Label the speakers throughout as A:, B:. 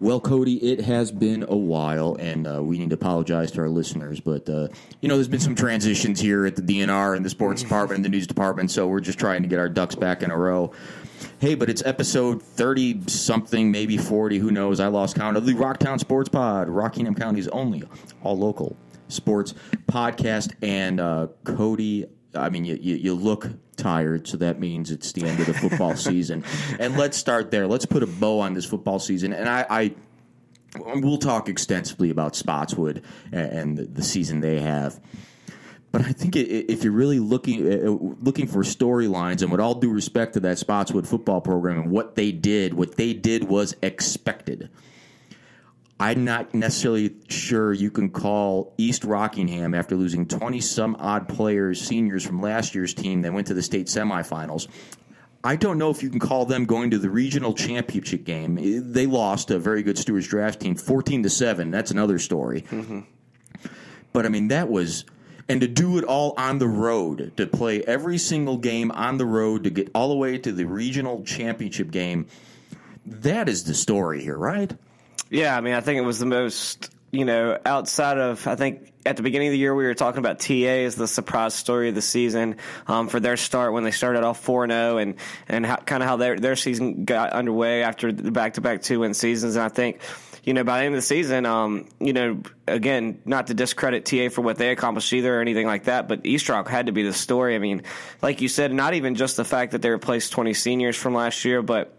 A: Well, Cody, it has been a while, and uh, we need to apologize to our listeners. But uh, you know, there's been some transitions here at the DNR and the sports department and the news department, so we're just trying to get our ducks back in a row. Hey, but it's episode thirty something, maybe forty. Who knows? I lost count of the Rocktown Sports Pod, Rockingham County's only all local sports podcast. And uh, Cody, I mean, you, you, you look tired, so that means it's the end of the football season. And let's start there. Let's put a bow on this football season. And I, I we'll talk extensively about Spotswood and, the season they have. But I think if you're really looking uh, looking for storylines, and with all due respect to that Spotswood football program and what they did, what they did was expected. I'm not necessarily sure you can call East Rockingham after losing 20 some odd players, seniors from last year's team that went to the state semifinals. I don't know if you can call them going to the regional championship game. They lost a very good Stuarts Draft team, 14 to 7. That's another story. Mm-hmm. But I mean, that was. And to do it all on the road, to play every single game on the road, to get all the way to the regional championship game, that is the story here, right?
B: Yeah, I mean, I think it was the most, you know, outside of, I think at the beginning of the year we were talking about TA as the surprise story of the season um, for their start when they started off 4 0 and, and kind of how their, their season got underway after the back to back two win seasons. And I think, you know, by the end of the season, um, you know, again, not to discredit TA for what they accomplished either or anything like that, but East Rock had to be the story. I mean, like you said, not even just the fact that they replaced 20 seniors from last year, but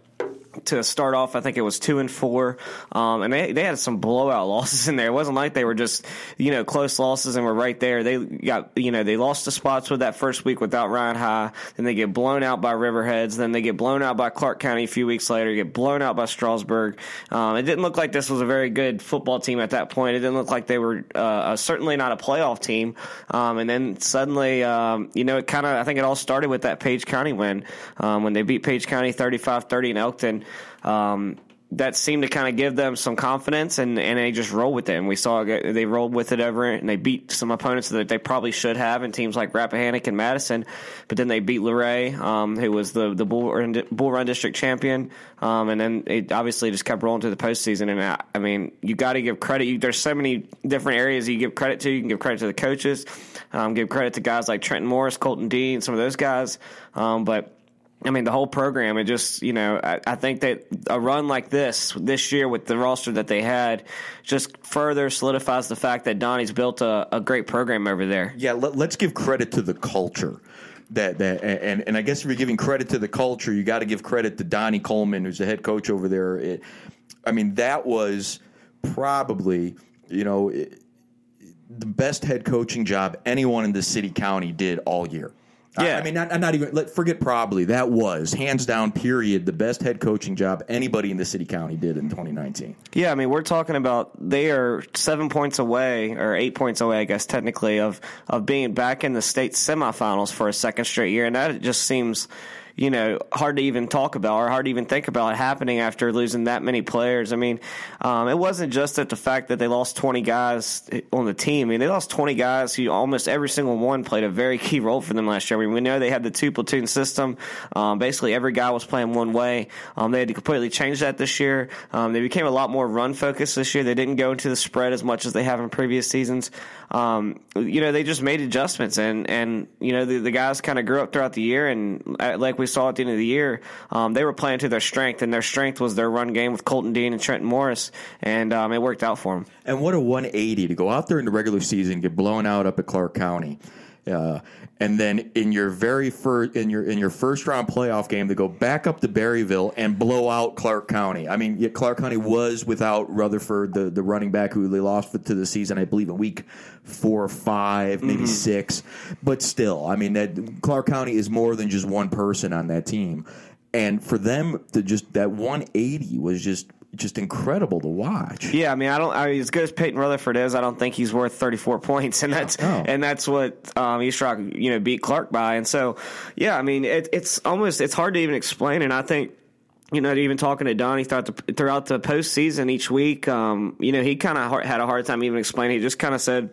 B: to start off, I think it was two and four, um, and they they had some blowout losses in there. It wasn't like they were just you know close losses and were right there. They got you know they lost the Spotswood that first week without Ryan High, then they get blown out by Riverheads, then they get blown out by Clarke County a few weeks later, get blown out by Strasburg. Um, it didn't look like this was a very good football team at that point. It didn't look like they were uh, certainly not a playoff team. Um, and then suddenly, um, you know, it kind of I think it all started with that Page County win um, when they beat Page County 35-30 in Elkton. Um, that seemed to kind of give them some confidence, and, and they just rolled with it. And we saw they rolled with it over, and they beat some opponents that they probably should have in teams like Rappahannock and Madison. But then they beat Luray, um, who was the the Bull Run, Bull Run District champion, um, and then it obviously just kept rolling through the postseason. And I, I mean, you got to give credit. You, there's so many different areas you give credit to. You can give credit to the coaches, um, give credit to guys like Trenton Morris, Colton Dean, some of those guys, um, but I mean, the whole program, it just, you know, I, I, think that a run like this, this year with the roster that they had, just further solidifies the fact that Donnie's built a, a great program over there.
A: Yeah, let, us give credit to the culture. That, that and, and I guess if you're giving credit to the culture, you got to give credit to Donnie Coleman, who's the head coach over there. It, I mean, that was probably, you know, it, the best head coaching job anyone in the city county did all year. Yeah, I, I mean, not, not even let forget probably that was hands down, period, the best head coaching job anybody in the city county did in 2019.
B: Yeah, I mean, we're talking about they are seven points away or eight points away, I guess technically, of of being back in the state semifinals for a second straight year, and that just seems you know, hard to even talk about or hard to even think about happening after losing that many players. I mean, um, it wasn't just that the fact that they lost 20 guys on the team. I mean, they lost 20 guys who almost every single one played a very key role for them last year. I mean, we know they had the two platoon system. Um, basically, every guy was playing one way. Um, they had to completely change that this year. Um, they became a lot more run focused this year. They didn't go into the spread as much as they have in previous seasons. Um, you know, they just made adjustments and, and, you know, the, the guys kind of grew up throughout the year. And uh, like we saw at the end of the year, um, they were playing to their strength, and their strength was their run game with Colton Dean and Trenton Morris, and um, it worked out for them.
A: And what a 180 to go out there in the regular season, get blown out up at Clarke County. Uh, and then in your very first in your in your first round playoff game, they go back up to Berryville and blow out Clarke County. I mean, Clarke County was without Rutherford, the, the running back who they lost to the season, I believe, in week four or five, maybe mm-hmm. six. But still, I mean, that Clarke County is more than just one person on that team. And for them to just that 180 was just just incredible to watch.
B: Yeah, I mean, I don't. I mean, as good as Peyton Rutherford is, I don't think he's worth 34 points, and that's oh. and that's what um, East Rock, you know, beat Clarke by. And so, yeah, I mean, it, it's almost it's hard to even explain. And I think you know, even talking to Donnie throughout the throughout the postseason each week, um, you know, he kind of had a hard time even explaining. He just kind of said,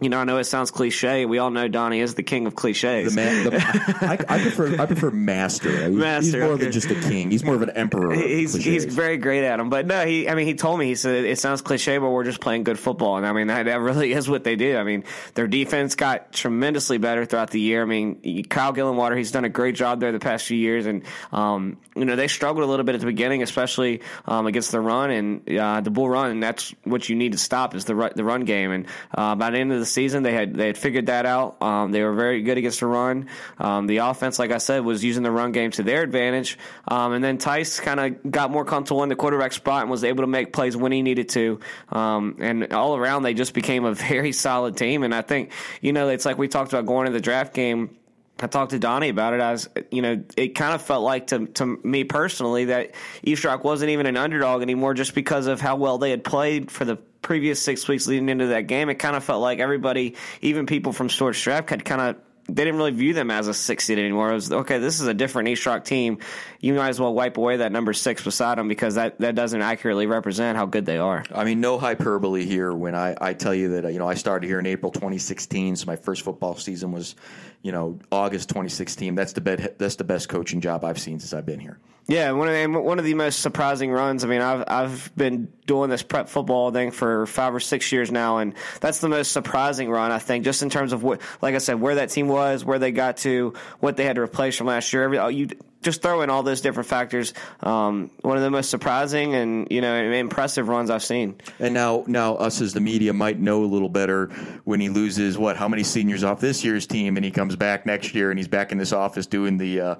B: you know, I know it sounds cliche. We all know Donnie is the king of cliches.
A: The man, the, I, I, prefer I prefer master. He's, master, he's more okay. than just a king. He's more of an emperor.
B: He's he's very great at them. But no, he I mean he told me he said it sounds cliche, but we're just playing good football. And I mean that, that really is what they do. I mean their defense got tremendously better throughout the year. I mean Kyle Gillenwater, he's done a great job there the past few years, and um, you know they struggled a little bit at the beginning, especially um, against the run and uh, the bull run. And that's what you need to stop is the the run game. And uh, by the end of the season, they had they had figured that out. Um, they were very good against the run. Um, the offense, like I said, was using the run game to their advantage. Um, and then Tice kind of got more comfortable in the quarterback spot and was able to make plays when he needed to. Um, and all around, they just became a very solid team. And I think, you know, it's like we talked about going to the draft game. I talked to Donnie about it. As you know, it kind of felt like to to me personally that East Rock wasn't even an underdog anymore, just because of how well they had played for the previous six weeks leading into that game, it kind of felt like everybody, even people from Stuarts Draft, had kind of they didn't really view them as a six seed anymore. It was okay. This is a different East Rock team. You might as well wipe away that number six beside them because that, that doesn't accurately represent how good they are.
A: I mean, no hyperbole here when I, I tell you that you know I started here in April 2016. So my first football season was you know August 2016. That's the best that's the best coaching job I've seen since I've been here.
B: Yeah, one of the, one of the most surprising runs. I mean, I've I've been doing this prep football thing for five or six years now, and that's the most surprising run I think, just in terms of what, like I said, where that team was, where they got to, what they had to replace from last year. Every, oh, you just throw in all those different factors. Um, one of the most surprising and you know impressive runs I've seen.
A: And now, now us as the media might know a little better when he loses what how many seniors off this year's team, and he comes back next year and he's back in this office doing the uh,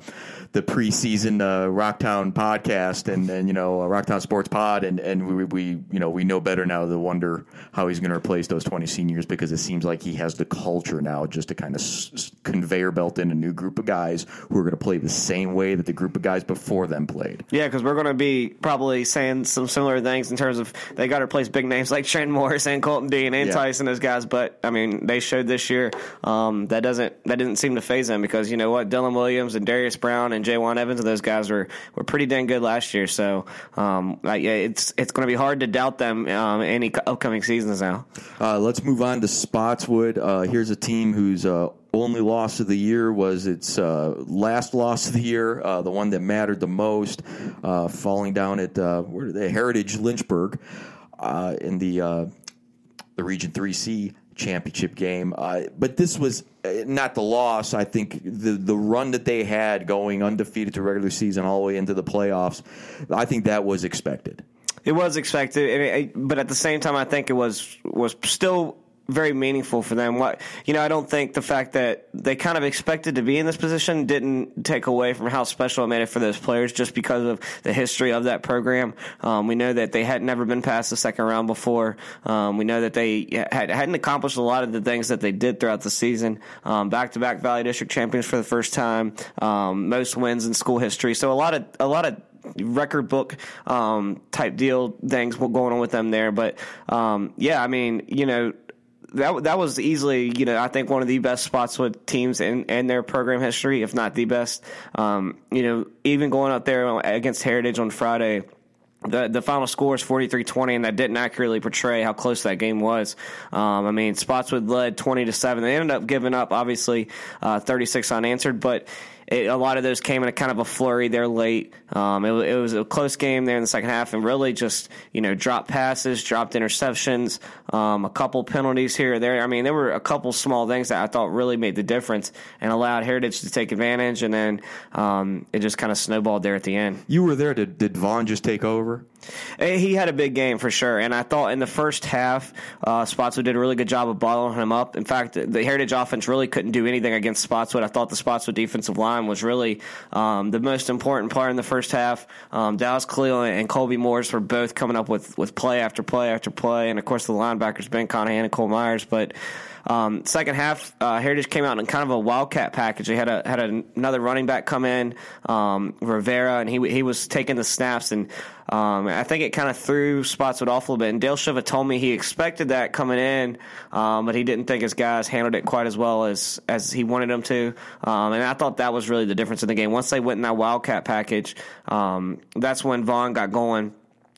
A: the preseason uh, Rocktown podcast and, and you know uh, Rocktown Sports Pod, and and we, we you know we know better now to wonder how he's going to replace those twenty seniors because it seems like he has the culture now just to kind of s- conveyor belt in a new group of guys who are going to play the same way that the group of guys before them played.
B: Yeah, because we're going to be probably saying some similar things in terms of they got to replace big names like Trent Morris and Colton Dean and yeah. Tyson those guys, but I mean they showed this year um, that doesn't that didn't seem to phase them because you know what Dylan Williams and Darius Brown and Jaywan Evans and those guys were, were pretty dang good last year. So um, yeah, it's it's going to be hard to doubt them um, any upcoming seasons now.
A: Uh, let's move on to Spotswood. Uh, here's a team who's. uh, only loss of the year was its uh, last loss of the year, uh, the one that mattered the most, uh, falling down at where they Heritage Lynchburg in the the Region Three C championship game. Uh, but this was uh, not the loss. I think the the run that they had going undefeated to regular season all the way into the playoffs, I think that was expected.
B: It was expected, but at the same time, I think it was was still very meaningful for them. What you know, I don't think the fact that they kind of expected to be in this position didn't take away from how special it made it for those players, just because of the history of that program. Um, we know that they had never been past the second round before. Um, we know that they had, hadn't accomplished a lot of the things that they did throughout the season. Back to back Valley District champions for the first time, um, most wins in school history. So a lot of a lot of record book um, type deal things were going on with them there. But um, yeah, I mean, you know, that that was easily, you know, I think one of the best Spotswood teams in, in their program history, if not the best. Um, you know, even going up there against Heritage on Friday. The, the final score is 43-20, and that didn't accurately portray how close that game was. Um, I mean, Spotswood led 20 to 7. They ended up giving up, obviously, uh, 36 unanswered, but it, a lot of those came in a kind of a flurry there late. Um, it, it, was a close game there in the second half, and really just you know dropped passes, dropped interceptions, um, a couple penalties here or there. I mean, there were a couple small things that I thought really made the difference and allowed Heritage to take advantage, and then um, it just kind of snowballed there at the end.
A: You were there. Did, did Vaughn just take over?
B: Eh, he had a big game for sure, and I thought in the first half, uh, Spotswood did a really good job of bottling him up. In fact, the Heritage offense really couldn't do anything against Spotswood. I thought the Spotswood defensive line was really um, the most important part in the first half. Um, Dallas Khalil and Colby Morris were both coming up with, with play after play after play, and of course the linebackers Ben Conahan and Cole Myers, but. Um, second half, uh, Heritage came out in kind of a wildcat package. They had a had a, another running back come in, um, Rivera, and he he was taking the snaps, and um, I think it kind of threw Spotswood off a little bit. And Dale Shiflett told me he expected that coming in, um, but he didn't think his guys handled it quite as well as as he wanted them to. Um, and I thought that was really the difference in the game. Once they went in that wildcat package, um, that's when Vaughn got going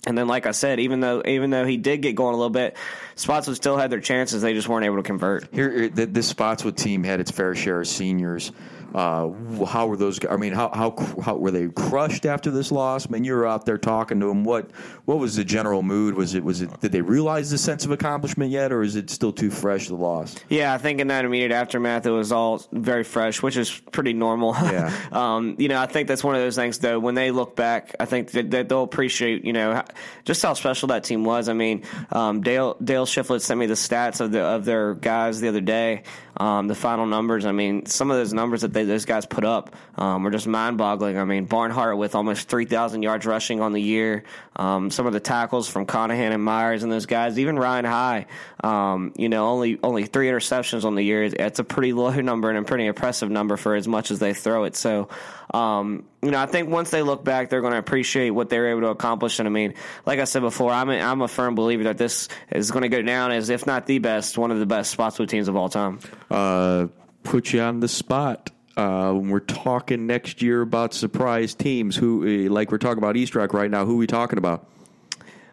B: And then, like I said, even though even though he did get going a little bit, Spotswood still had their chances. They just weren't able to convert.
A: Here, this Spotswood team had its fair share of seniors. Uh, how were those? I mean, how, how how were they crushed after this loss? I mean, you were out there talking to them. What what was the general mood? Was it was it? Did they realize the sense of accomplishment yet, or is it still too fresh? The loss.
B: Yeah, I think in that immediate aftermath, it was all very fresh, which is pretty normal.
A: Yeah.
B: um, you know, I think that's one of those things. Though, when they look back, I think that, that they'll appreciate you know just how special that team was. I mean, um, Dale Dale Shiflett sent me the stats of the of their guys the other day. Um, the final numbers. I mean, some of those numbers that they, those guys put up um, were just mind-boggling. I mean, Barnhart with almost 3,000 yards rushing on the year. Um, some of the tackles from Conahan and Myers and those guys, even Ryan High. Um, you know, only only three interceptions on the year. It's a pretty low number and a pretty impressive number for as much as they throw it. So. Um, you know, I think once they look back, they're going to appreciate what they were able to accomplish. And I mean, like I said before, I'm a, I'm a firm believer that this is going to go down as, if not the best, one of the best Spotswood teams of all time.
A: Uh, put you on the spot. Uh, when we're talking next year about surprise teams, who eh, like we're talking about East Rock right now, who are we talking about?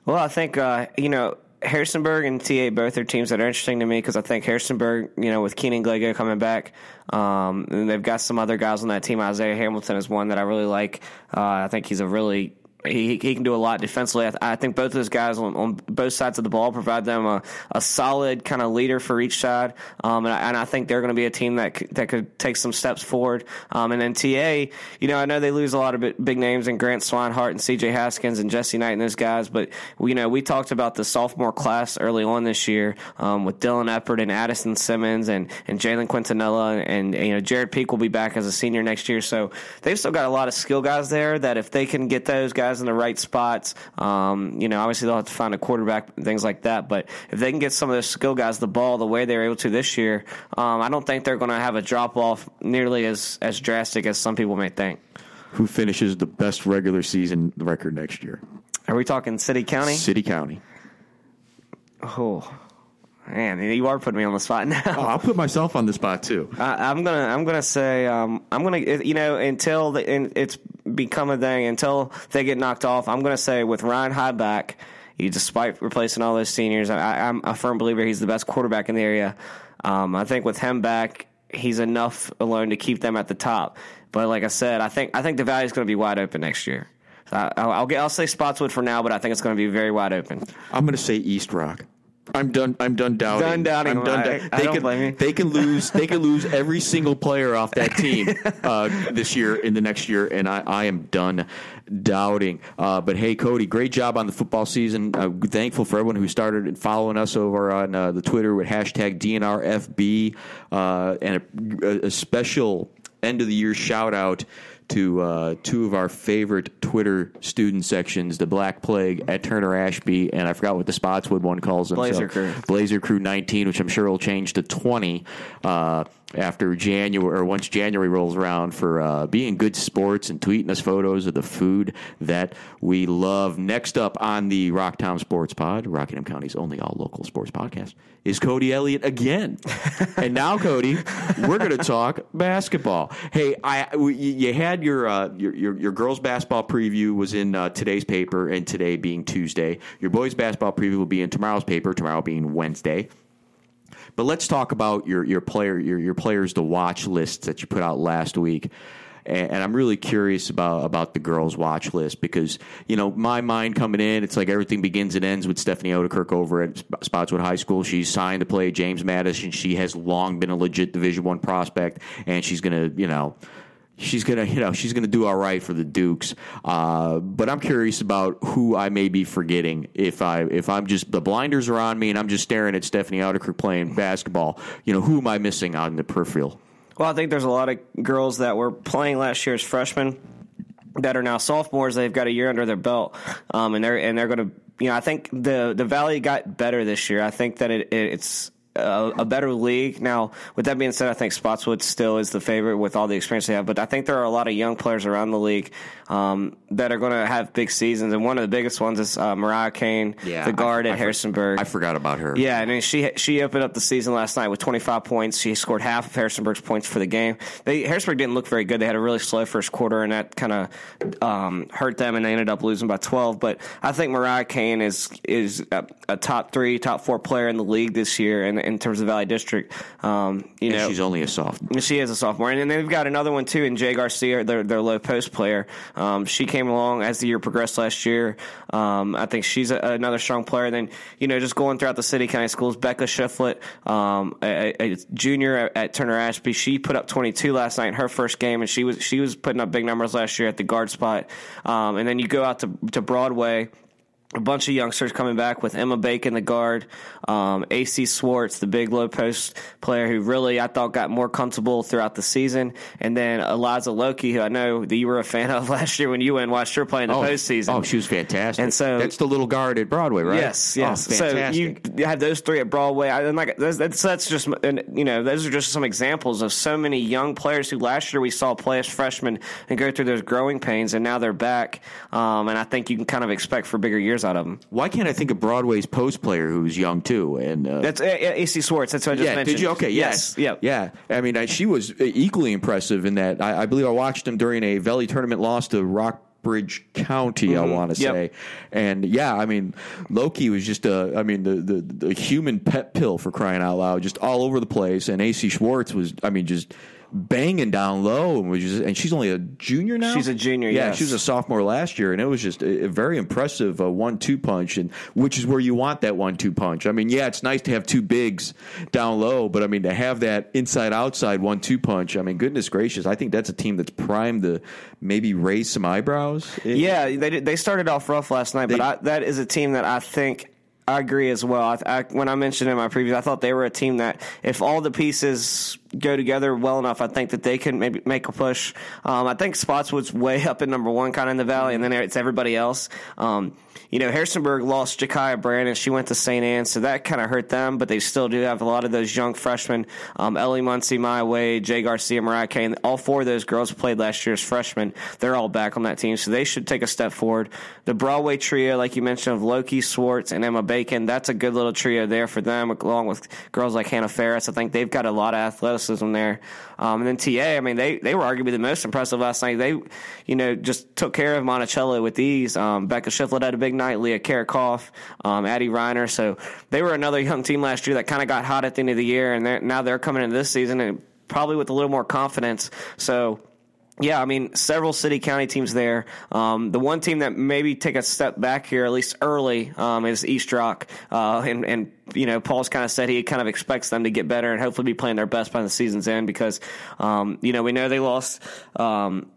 B: Well, I think uh, you know Harrisonburg and TA both are teams that are interesting to me because I think Harrisonburg, you know, with Keenan Glago coming back, um, and they've got some other guys on that team. Isaiah Hamilton is one that I really like. Uh, I think he's a really he, he can do a lot defensively. I, I think both of those guys on, on, both sides of the ball provide them a, a solid kind of leader for each side, um, and, I, and, I, think they're going to be a team that c- that could take some steps forward. Um, and then TA, you know, I know they lose a lot of big names in Grant Swinehart and C.J. Haskins and Jesse Knight and those guys, but you know, we talked about the sophomore class early on this year um, with Dylan Eppert and Addison Simmons and and Jalen Quintanilla and, and you know Jared Peak will be back as a senior next year, so they've still got a lot of skill guys there that if they can get those guys guys in the right spots. Um, you know, obviously they'll have to find a quarterback, things like that. But if they can get some of those skill guys the ball the way they were able to this year, um, I don't think they're going to have a drop off nearly as as drastic as some people may think.
A: Who finishes the best regular season record next year?
B: Are we talking city county?
A: City county.
B: Oh. Man, you are putting me on the spot now. Oh,
A: I'll put myself on the spot too.
B: I, am gonna, I'm gonna say, um, I'm gonna, you know, until the, it's become a thing, until they get knocked off, I'm gonna say with Ryan High back, he, despite replacing all those seniors, I, am a firm believer he's the best quarterback in the area. Um, I think with him back, he's enough alone to keep them at the top. But like I said, I think I think the valley is going to be wide open next year. So I, I'll, I'll, get, I'll say Spotswood for now, but I think it's going to be very wide open.
A: I'm going to say East Rock. I'm done. I'm done doubting.
B: Done doubting.
A: I'm done.
B: I
A: they
B: don't
A: can. They can lose. They can lose every single player off that team uh, this year in the next year, and I, I am done doubting. Uh, but hey, Cody, great job on the football season. Uh, thankful for everyone who started following us over on uh, the Twitter with hashtag DNRFB, uh, and a, a special end of the year shout out to uh, two of our favorite Twitter student sections, the Black Plague at Turner Ashby, and I forgot what the Spotswood one calls them.
B: Blazer Crew.
A: Blazer Crew 19, which I'm sure will change to 20 uh, after January or once January rolls around for uh, being good sports and tweeting us photos of the food that we love. Next up on the Rocktown Sports Pod, Rockingham County's only all local sports podcast, is Cody Elliott again. and now, Cody, we're going to talk basketball. Hey, I you had your, uh, your, your your girls basketball preview was in uh, today's paper, and today being Tuesday, your boys basketball preview will be in tomorrow's paper. Tomorrow being Wednesday. But let's talk about your your player your your players to watch lists that you put out last week. And, I'm really curious about about the girls' watch list because you know my mind coming in, it's like everything begins and ends with Stephanie Ouderkirk over at Spotswood High School. She's signed to play James Madison. She has long been a legit Division One prospect, and she's gonna you know she's gonna you know she's gonna do all right for the Dukes. Uh, but I'm curious about who I may be forgetting if I if I'm just the blinders are on me and I'm just staring at Stephanie Ouderkirk playing basketball. You know who am I missing out in the peripheral?
B: Well, I think there's a lot of girls that were playing last year as freshmen that are now sophomores. They've got a year under their belt, um, and they're and they're going to. You know, I think the the Valley got better this year. I think that it, it, it's a, a, better league. Now, with that being said, I think Spotswood still is the favorite with all the experience they have. But I think there are a lot of young players around the league um, that are going to have big seasons, and one of the biggest ones is uh, Mariah Kane, yeah, the guard I, at I Harrisonburg.
A: I forgot about her.
B: Yeah, and she she opened up the season last night with 25 points. She scored half of Harrisonburg's points for the game. They, Harrisonburg didn't look very good. They had a really slow first quarter, and that kind of um, hurt them, and they ended up losing by 12. But I think Mariah Kane is is a, a, top three, top four player in the league this year in, in terms of Valley District. Um, you
A: and
B: know,
A: she's only a sophomore.
B: She is a sophomore, and then they've got another one too in Jay Garcia, their their low post player. Um, she came along as the year progressed last year. Um, I think she's a, another strong player. And then you know, just going throughout the city county schools, Becca Shiflett, um, a, a, junior at, at, Turner Ashby, she put up 22 last night in her first game, and she was she was putting up big numbers last year at the guard spot. Um, and then you go out to to Broadway a bunch of youngsters coming back with Emma Bacon, the guard, um, AC Swartz, the big low post player who really I thought got more comfortable throughout the season, and then Eliza Loki, who I know that you were a fan of last year when you went and watched her play in the
A: oh,
B: postseason.
A: Oh, she was fantastic.
B: And so
A: that's the little guard at Broadway, right?
B: Yes, yes. Oh, so you have those three at Broadway. I, and like that's, that's, that's just you know those are just some examples of so many young players who last year we saw play as freshmen and go through those growing pains, and now they're back. Um, and I think you can kind of expect for bigger years out of them.
A: Why can't I think of Broadway's post player who's young too? And uh,
B: that's uh, AC Swartz. That's what I just
A: yeah,
B: mentioned.
A: Did you? Okay. Yes. yes. Yeah. Yeah. I mean, I, she was equally impressive in that. I, I believe I watched him during a Valley tournament loss to Rockbridge County, mm-hmm. I want to yep. say. And yeah, I mean, Loki was just a, I mean, the, the, the human pet pill for crying out loud, just all over the place. And AC Swartz was, I mean, just banging down low, and was just, and she's only a junior now.
B: She's a junior.
A: Yeah,
B: yes.
A: she was a sophomore last year, and it was just a, a very impressive uh, one-two punch, and which is where you want that one-two punch. I mean, yeah, it's nice to have two bigs down low, but I mean to have that inside-outside one-two punch. I mean, goodness gracious, I think that's a team that's primed to maybe raise some eyebrows.
B: Yeah, they they started off rough last night, they, but I, that is a team that I think I agree as well. I, I, when I mentioned in my preview, I thought they were a team that, if all the pieces go together well enough, I think that they can maybe make a push. Um, I think Spotswood's way up in number one, kind of in the valley, and then it's everybody else. Um, you know, Harrisonburg lost Jakaya Brandon. She went to St. Anne, so that kind of hurt them, but they still do have a lot of those young freshmen. Um, Ellie Muncie, Maya Wade, Jay Garcia, Mariah Kane, all four of those girls played last year as freshmen. They're all back on that team, so they should take a step forward. The Broadway trio, like you mentioned, of Loki, Swartz, and Emma Bacon, that's a good little trio there for them, along with girls like Hannah Ferris. I think they've got a lot of athleticism there. Um, and then TA, I mean, they, they were arguably the most impressive last night. They, you know, just took care of Monticello with these. Um, Becca Shiflett had a big night, Leah Karakoff, um, Addie Reiner. So they were another young team last year that kind of got hot at the end of the year, and they're, now they're coming into this season and probably with a little more confidence. So yeah, I mean, several city county teams there. Um, the one team that maybe take a step back here, at least early, um, is East Rock. Uh, and, and, you know, Paul's kind of said he kind of expects them to get better and hopefully be playing their best by the season's end because, um, you know, we know they lost, um,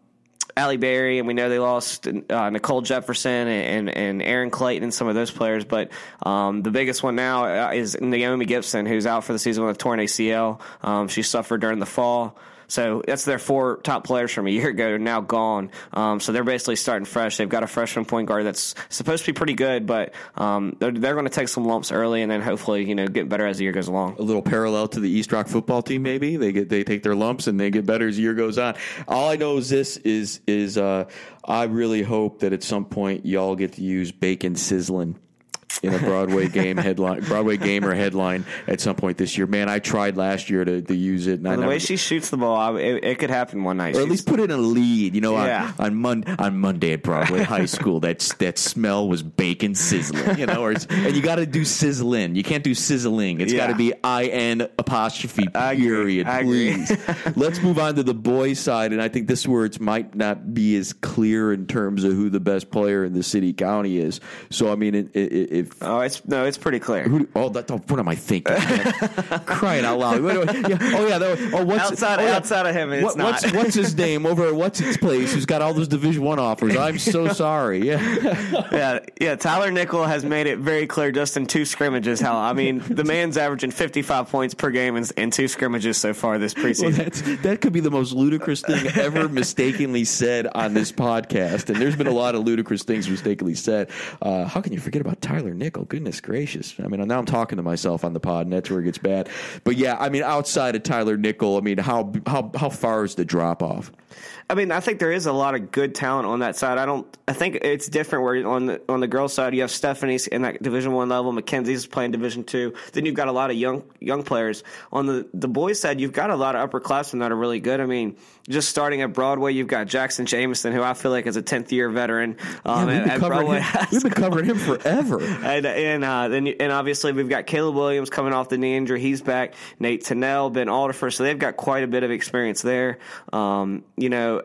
B: Allie Berry, and we know they lost uh, Nicole Jefferson and, and Aaron Clayton and some of those players. But um, the biggest one now uh, is Naomi Gibson, who's out for the season with a torn ACL. Um, she suffered during the fall. So that's their four top players from a year ago now gone. Um, so they're basically starting fresh. They've got a freshman point guard that's supposed to be pretty good, but um, they're, they're going to take some lumps early and then hopefully you know get better as the year goes along.
A: A little parallel to the East Rock football team, maybe they get they take their lumps and they get better as the year goes on. All I know is this is is uh, I really hope that at some point y'all get to use bacon sizzling in a Broadway game headline, Broadway game or headline at some point this year. Man, I tried last year to, to use it.
B: And well, the way she shoots the ball, it, it, could happen one night.
A: Or at least put in a lead. You know, yeah. on on, Mon- on Monday at Broadway High School, that that smell was bacon sizzling. You know, or and you got to do sizzling. You can't do sizzling. It's yeah. got to be I N apostrophe period. please. Let's move on to the boys' side, and I think this it might not be as clear in terms of who the best player in the city county is. So I mean, it, it, if
B: oh, it's no, it's pretty clear.
A: Who, oh, that, oh, what am I thinking? Crying out loud! Yeah, oh yeah, that, oh what's
B: outside
A: oh, yeah.
B: outside of him? It's
A: what,
B: not.
A: What's, what's his name over at what's its place? Who's got all those Division One offers? I'm so sorry.
B: Yeah, yeah, yeah. Tyler Nickel has made it very clear just in two scrimmages how I mean the man's averaging 55 points per game in, in two scrimmages so far this preseason.
A: Well, that could be the most ludicrous thing ever mistakenly said on this podcast, and there's been a lot of ludicrous things mistakenly said. Uh, how can you forget about Tyler Nickel. Goodness gracious! I mean, now I'm talking to myself on the pod, and that's where it gets bad. But yeah, I mean, outside of Tyler Nickel, I mean, how how how far is the drop off?
B: I mean, I think there is a lot of good talent on that side. I don't. I think it's different where on the on the girls' side you have Stephanie's in that Division One level, Mackenzie's playing Division Two. Then you've got a lot of young young players. On the the boys' side, you've got a lot of upperclassmen that are really good. I mean, just starting at Broadway, you've got Jackson Jameson, who I feel like is a tenth year veteran.
A: Um, yeah, we've, been covering him, we've been covering him forever.
B: And and, uh, and and obviously we've got Caleb Williams coming off the knee injury. He's back. Nate Tennell, Ben Alderfer. So they've got quite a bit of experience there. Um, you know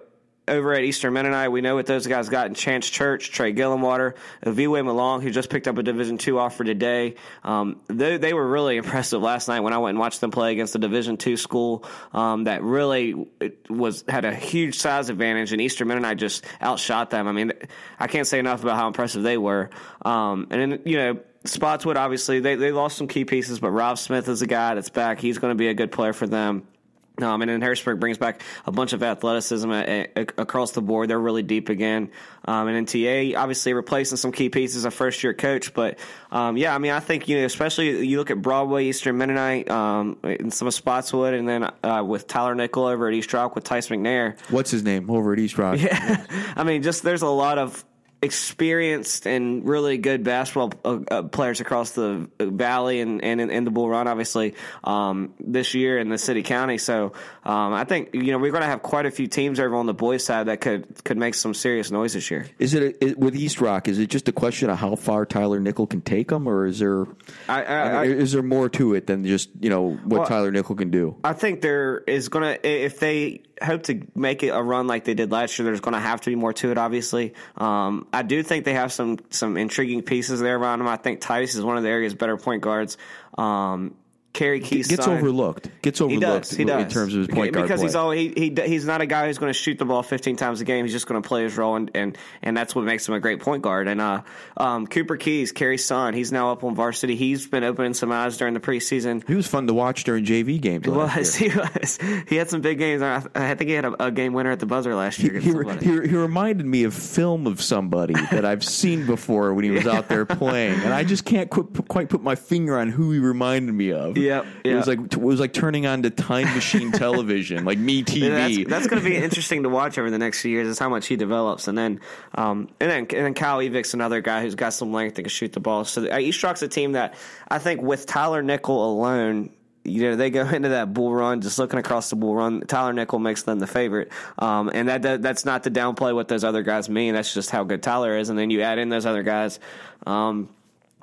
B: over at Eastern Mennonite, we know what those guys got in Chance Church, Trey Gillenwater, Viwe Malong, who just picked up a Division two offer today. Um, they, they were really impressive last night when I went and watched them play against a Division two school um, that really was had a huge size advantage, and Eastern Mennonite just outshot them. I mean, I can't say enough about how impressive they were. Um, and then, you know, Spotswood, obviously, they, they lost some key pieces, but Rob Smith is a guy that's back. He's going to be a good player for them. Um, and then Harrisonburg brings back a bunch of athleticism across the board. They're really deep again. Um, and TA obviously replacing some key pieces, a first year coach. But um, yeah, I mean, I think you know, especially you look at Broadway, Eastern Mennonite, um, and some of Spotswood, and then uh, with Tyler Nickel over at East Rock with Tice McNair.
A: What's his name over at East Rock?
B: Yeah, I mean, just there's a lot of experienced and really good basketball uh, uh, players across the valley and, and in, the Bull Run, obviously, um, this year in the city county. So um, I think you know we're going to have quite a few teams over on the boys' side that could could make some serious noise this year.
A: Is it, a, it with East Rock? Is it just a question of how far Tyler Nickel can take them, or is there I, I, I mean, is there more to it than just you know what well, Tyler Nickel can do?
B: I think there is going to if they hope to make it a run like they did last year. There's going to have to be more to it, obviously. Um, I do think they have some some intriguing pieces there around them. I think Tice is one of the area's better point guards. Um, Kerry Keith's
A: gets
B: son.
A: overlooked. Gets overlooked. He does. He does. in terms of his point guard
B: because he's all he, he he's not a guy who's going to shoot the ball 15 times a game. He's just going to play his role, and, and and that's what makes him a great point guard. And uh, um, Cooper Keys, Kerry's son, he's now up on varsity. He's been opening some eyes during the preseason.
A: He was fun to watch during JV games. He
B: was. He was. He had some big games. I, I think he had a, a, game winner at the buzzer last year.
A: He, he, he, reminded me of film of somebody that I've seen before when he was out there playing, and I just can't quite, quite put my finger on who he reminded me of.
B: Yep.
A: It was like it was like turning on to time machine television, like me TV.
B: Yeah, that's, that's going to be interesting to watch over the next few years. Is how much he develops, and then um, and then and then Kyle Evick's another guy who's got some length and can shoot the ball. So uh, East Rock's a team that I think with Tyler Nickel alone, you know they go into that bull run just looking across the bull run tyler nickel makes them the favorite um, and that, that, that's not to downplay what those other guys mean that's just how good tyler is and then you add in those other guys um,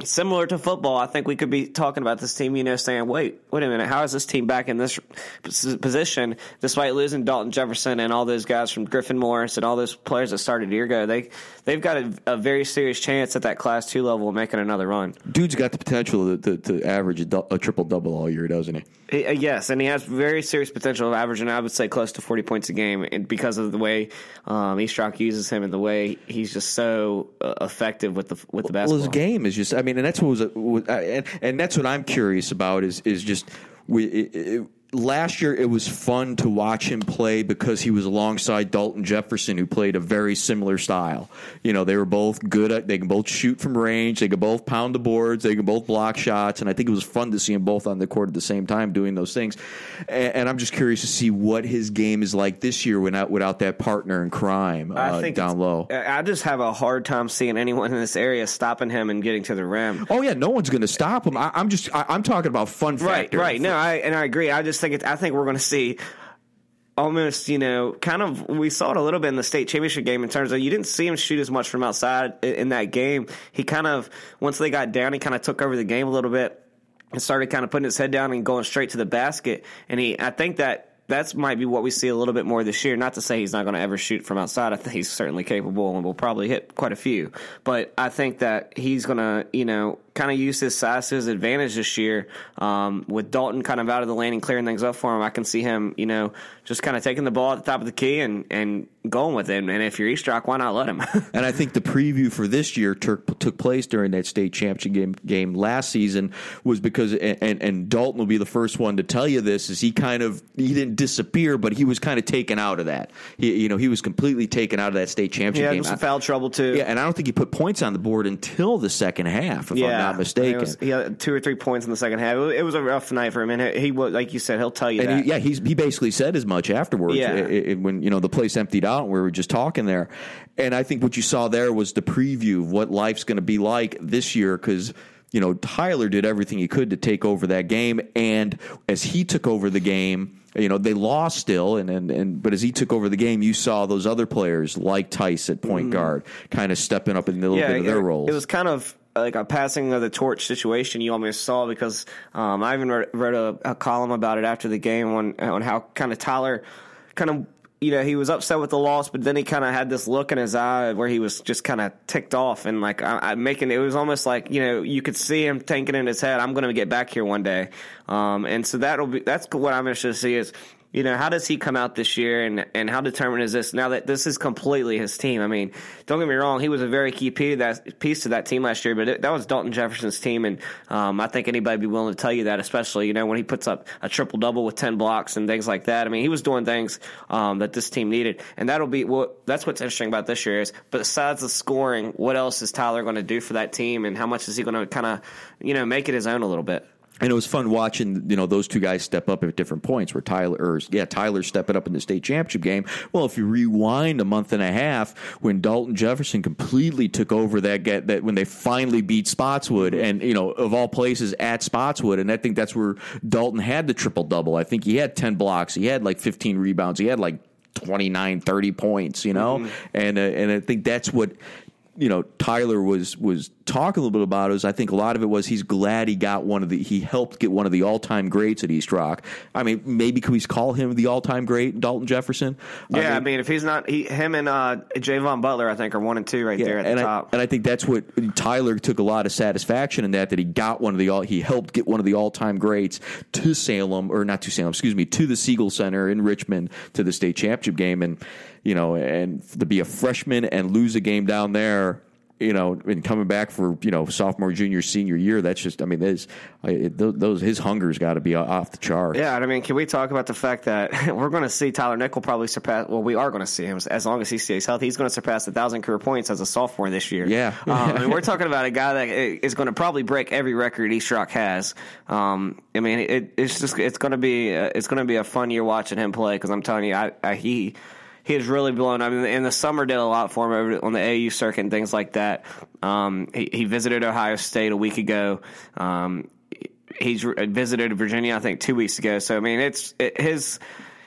B: similar to football, I think we could be talking about this team, you know, saying, wait, wait a minute, how is this team back in this position despite losing Dalton Jefferson and all those guys from Griffin Morris and all those players that started a year ago? They, they've got a, a very serious chance at that Class 2 level of making another run.
A: Dude's got the potential to, to, to average a, a triple double all year, doesn't he?
B: He? Uh, yes, and he has very serious potential of averaging, I would say, close to 40 points a game and because of the way um, East Rock uses him and the way he's just so uh, effective with the, with the basketball.
A: Well, his game is just, I mean, and that's what was, was and, and that's what I'm curious about is is just we. It, it, last year it was fun to watch him play because he was alongside Dalton Jefferson, who played a very similar style. You know, they were both good at, they can both shoot from range, they can both pound the boards, they can both block shots, and I think it was fun to see them both on the court at the same time doing those things. And, and I'm just curious to see what his game is like this year without, without that partner in crime uh, down low.
B: I just have a hard time seeing anyone in this area stopping him and getting to the rim.
A: Oh yeah, no one's going to stop him. I, am just, I, am talking about fun
B: factor. Right, right. No, I, and I agree. I just just think I think we're going to see almost, you know, kind of, we saw it a little bit in the state championship game in terms of you didn't see him shoot as much from outside in that game. He kind of, once they got down, he kind of took over the game a little bit and started kind of putting his head down and going straight to the basket. And he, I think that that's might be what we see a little bit more this year. Not to say he's not going to ever shoot from outside. I think he's certainly capable and will probably hit quite a few. But I think that he's going to, you know, kind of use his size to his advantage this year. Um, with Dalton kind of out of the lane and clearing things up for him, I can see him, you know, just kind of taking the ball at the top of the key and, and going with it. And if you're East Rock, why not let him?
A: and I think the preview for this year took, took place during that state championship game, game last season was because, and, and Dalton will be the first one to tell you this, is he kind of, he didn't disappear, but he was kind of taken out of that. He, you know, he was completely taken out of that state championship
B: Yeah,
A: game.
B: some foul trouble too.
A: yeah, and I don't think he put points on the board until the second half, if I'm not mistaken.
B: was- he had two or three points in the second half. It was, a rough night for him, and he was like you said, he'll tell you
A: he, yeah, he's he basically said as much afterwards.
B: Yeah.
A: i- i- when you know the place emptied out, and we were just talking there. And I think what you saw there was the preview of what life's going to be like this year because. You know, Tyler did everything he could to take over that game, and as he took over the game, you know they lost still, and and, and but as he took over the game, you saw those other players like Tice at point mm-hmm. guard kind of stepping up in a little bit of their
B: it,
A: roles.
B: It was kind of like a passing of the torch situation you almost saw because um, I even wrote a, a column about it after the game on on how kind of Tyler kind of you know he was upset with the loss, but then he kind of had this look in his eye where he was just kind of ticked off and like I, I making it was almost like you know you could see him thinking in his head, I'm going to get back here one day, um, and so that'll be that's what I'm interested to see is you know, how does he come out this year and, and how determined is this now that this is completely his team? I mean, don't get me wrong, he was a very key piece to that, piece to that team last year, but it, that was Dalton Jefferson's team. And um, I think anybody would be willing to tell you that, especially, you know, when he puts up a triple double with 10 blocks and things like that. I mean, he was doing things um, that this team needed. And that'll be what that's what's interesting about this year is besides the scoring, what else is Tyler going to do for that team and how much is he going to kind of, you know, make it his own a little bit?
A: And it was fun watching, you know, those two guys step up at different points. Where Tyler, or yeah, Tyler stepping up in the state championship game. Well, if you rewind a month and a half, when Dalton Jefferson completely took over that get that when they finally beat Spotswood, and you know, of all places at Spotswood, and I think that's where Dalton had the triple double. I think he had ten blocks, he had like fifteen rebounds, he had like 29, 30 points, you know, and uh, and I think that's what you know Tyler was was talking a little bit about is I think a lot of it was he's glad he got one of the he helped get one of the all time greats at East Rock. I mean, maybe could we call him the all time great, Dalton Jefferson?
B: Yeah, I mean, if he's not, he, him and uh, Javon Butler, I think, are one and two right there at
A: and
B: the
A: I,
B: top.
A: and I think that's what Tyler took a lot of satisfaction in that that he got one of the all he helped get one of the all time greats to Salem or not to Salem, excuse me, to the Siegel Center in Richmond to the state championship game, and you know, and to be a freshman and lose a game down there. You know, and coming back for you know sophomore, junior, senior year. That's just, I mean, those, those his hunger's got to be off the chart.
B: Yeah, and I mean, can we talk about the fact that we're going to see Tyler Nickel probably surpass? Well, we are going to see him as long as he stays healthy. He's going to surpass a thousand career points as a sophomore this year.
A: Yeah.
B: um, I mean, we're talking about a guy that is going to probably break every record East Rock has. Um, I mean, it, it's just it's going to be uh, it's going to be a fun year watching him play because I'm telling you, I, I he he has really blown. I mean, in the summer did a lot for him on the AU circuit and things like that. Um, he, he visited Ohio State a week ago. Um, he's visited Virginia, I think, two weeks ago. So I mean, it's it, his.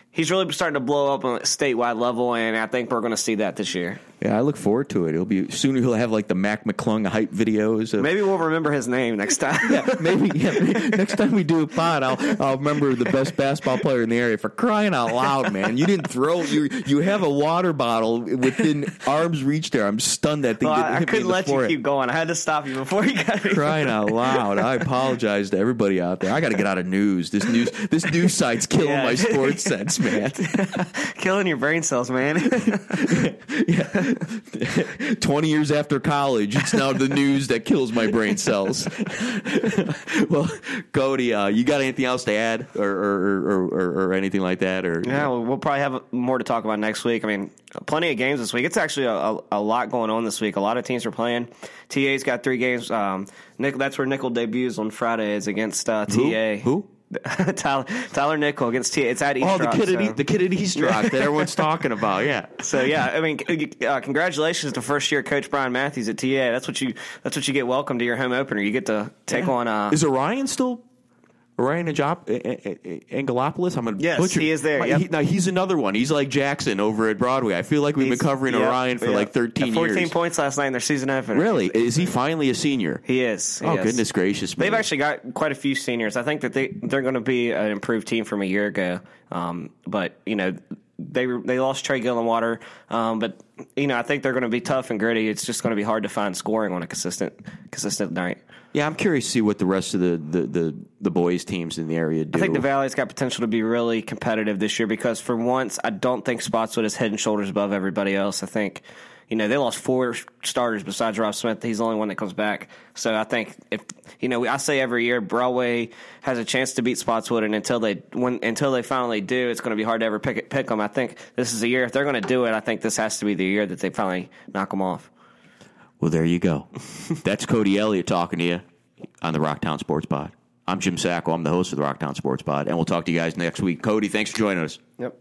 B: He's really starting to blow up on a statewide level, and I think we're going to see that this year.
A: Yeah, I look forward to it. It'll be soon. He'll have like the Mac McClung hype videos. Of,
B: Maybe we'll remember his name next time.
A: yeah, maybe. Yeah, maybe next time we do a pod, I'll I'll remember the best basketball player in the area. For crying out loud, man! You didn't throw you you have a water bottle within arm's reach. There, I'm stunned that thing
B: Well, I, I couldn't let you keep going. I had to stop you before you got me.
A: Crying out loud! I apologize to everybody out there. I got to get out of news. This news this news site's killing
B: Yeah.
A: my sports sense, man.
B: Killing your brain cells, man.
A: Twenty years after college, it's now the news that kills my brain cells. well, Cody, uh, you got anything else to add, or or, or, or, or anything like that, or
B: Yeah, well, we'll probably have more to talk about next week. I mean, plenty of games this week. It's actually a, a, a lot going on this week. A lot of teams are playing. TA's got three games. Um, Nick, that's where Nickel debuts on Friday. Is against uh,
A: Who?
B: TA.
A: Who?
B: Tyler, Tyler Nickel against TA. It's at East
A: Oh, the
B: Rock,
A: kid,
B: so.
A: at, E- the kid at East Rock that everyone's talking about. Yeah.
B: So yeah, I mean, uh, congratulations to first year coach Brian Matthews at TA. That's what you that's what you get welcome to your home opener. You get to take on. Uh,
A: Is Orion still? Orion Angelop- A- A- A- Angelopoulos? I'm gonna
B: Yes,
A: butcher.
B: he is there,
A: My-
B: yep.
A: he- now he's another one. He's like Jackson over at Broadway. I feel like we've been covering
B: yep,
A: Orion for
B: yep.
A: like 13
B: Got 14
A: years.
B: points last night in their season opener.
A: Really? Is he finally a senior?
B: He is. he
A: oh
B: is.
A: goodness gracious!
B: They've actually got quite a few seniors. I think that they they're going to be an improved team from a year ago. Um, but you know they were- they lost Trey Gillenwater. Um, but you know I think they're going to be tough and gritty. It's just going to be hard to find scoring on a consistent consistent night.
A: Yeah, I'm curious to see what the rest of the, the, the, the boys teams in the area do.
B: I think the Valley's got potential to be really competitive this year because for once I don't think Spotswood is head and shoulders above everybody else. I think you know they lost four starters besides Rob Smith. He's the only one that comes back. So I think if you know I say every year Broadway has a chance to beat Spotswood, and until they when until they finally do, it's going to be hard to ever pick pick them. I think this is the year if they're going to do it. I think this has to be the year that they finally knock them off.
A: Well, there you go. That's Cody Elliott talking to you on the Rocktown Sports Pod. I'm Jim Sacco. I'm the host of the Rocktown Sports Pod, and we'll talk to you guys next week. Cody, thanks for joining us.
B: Yep.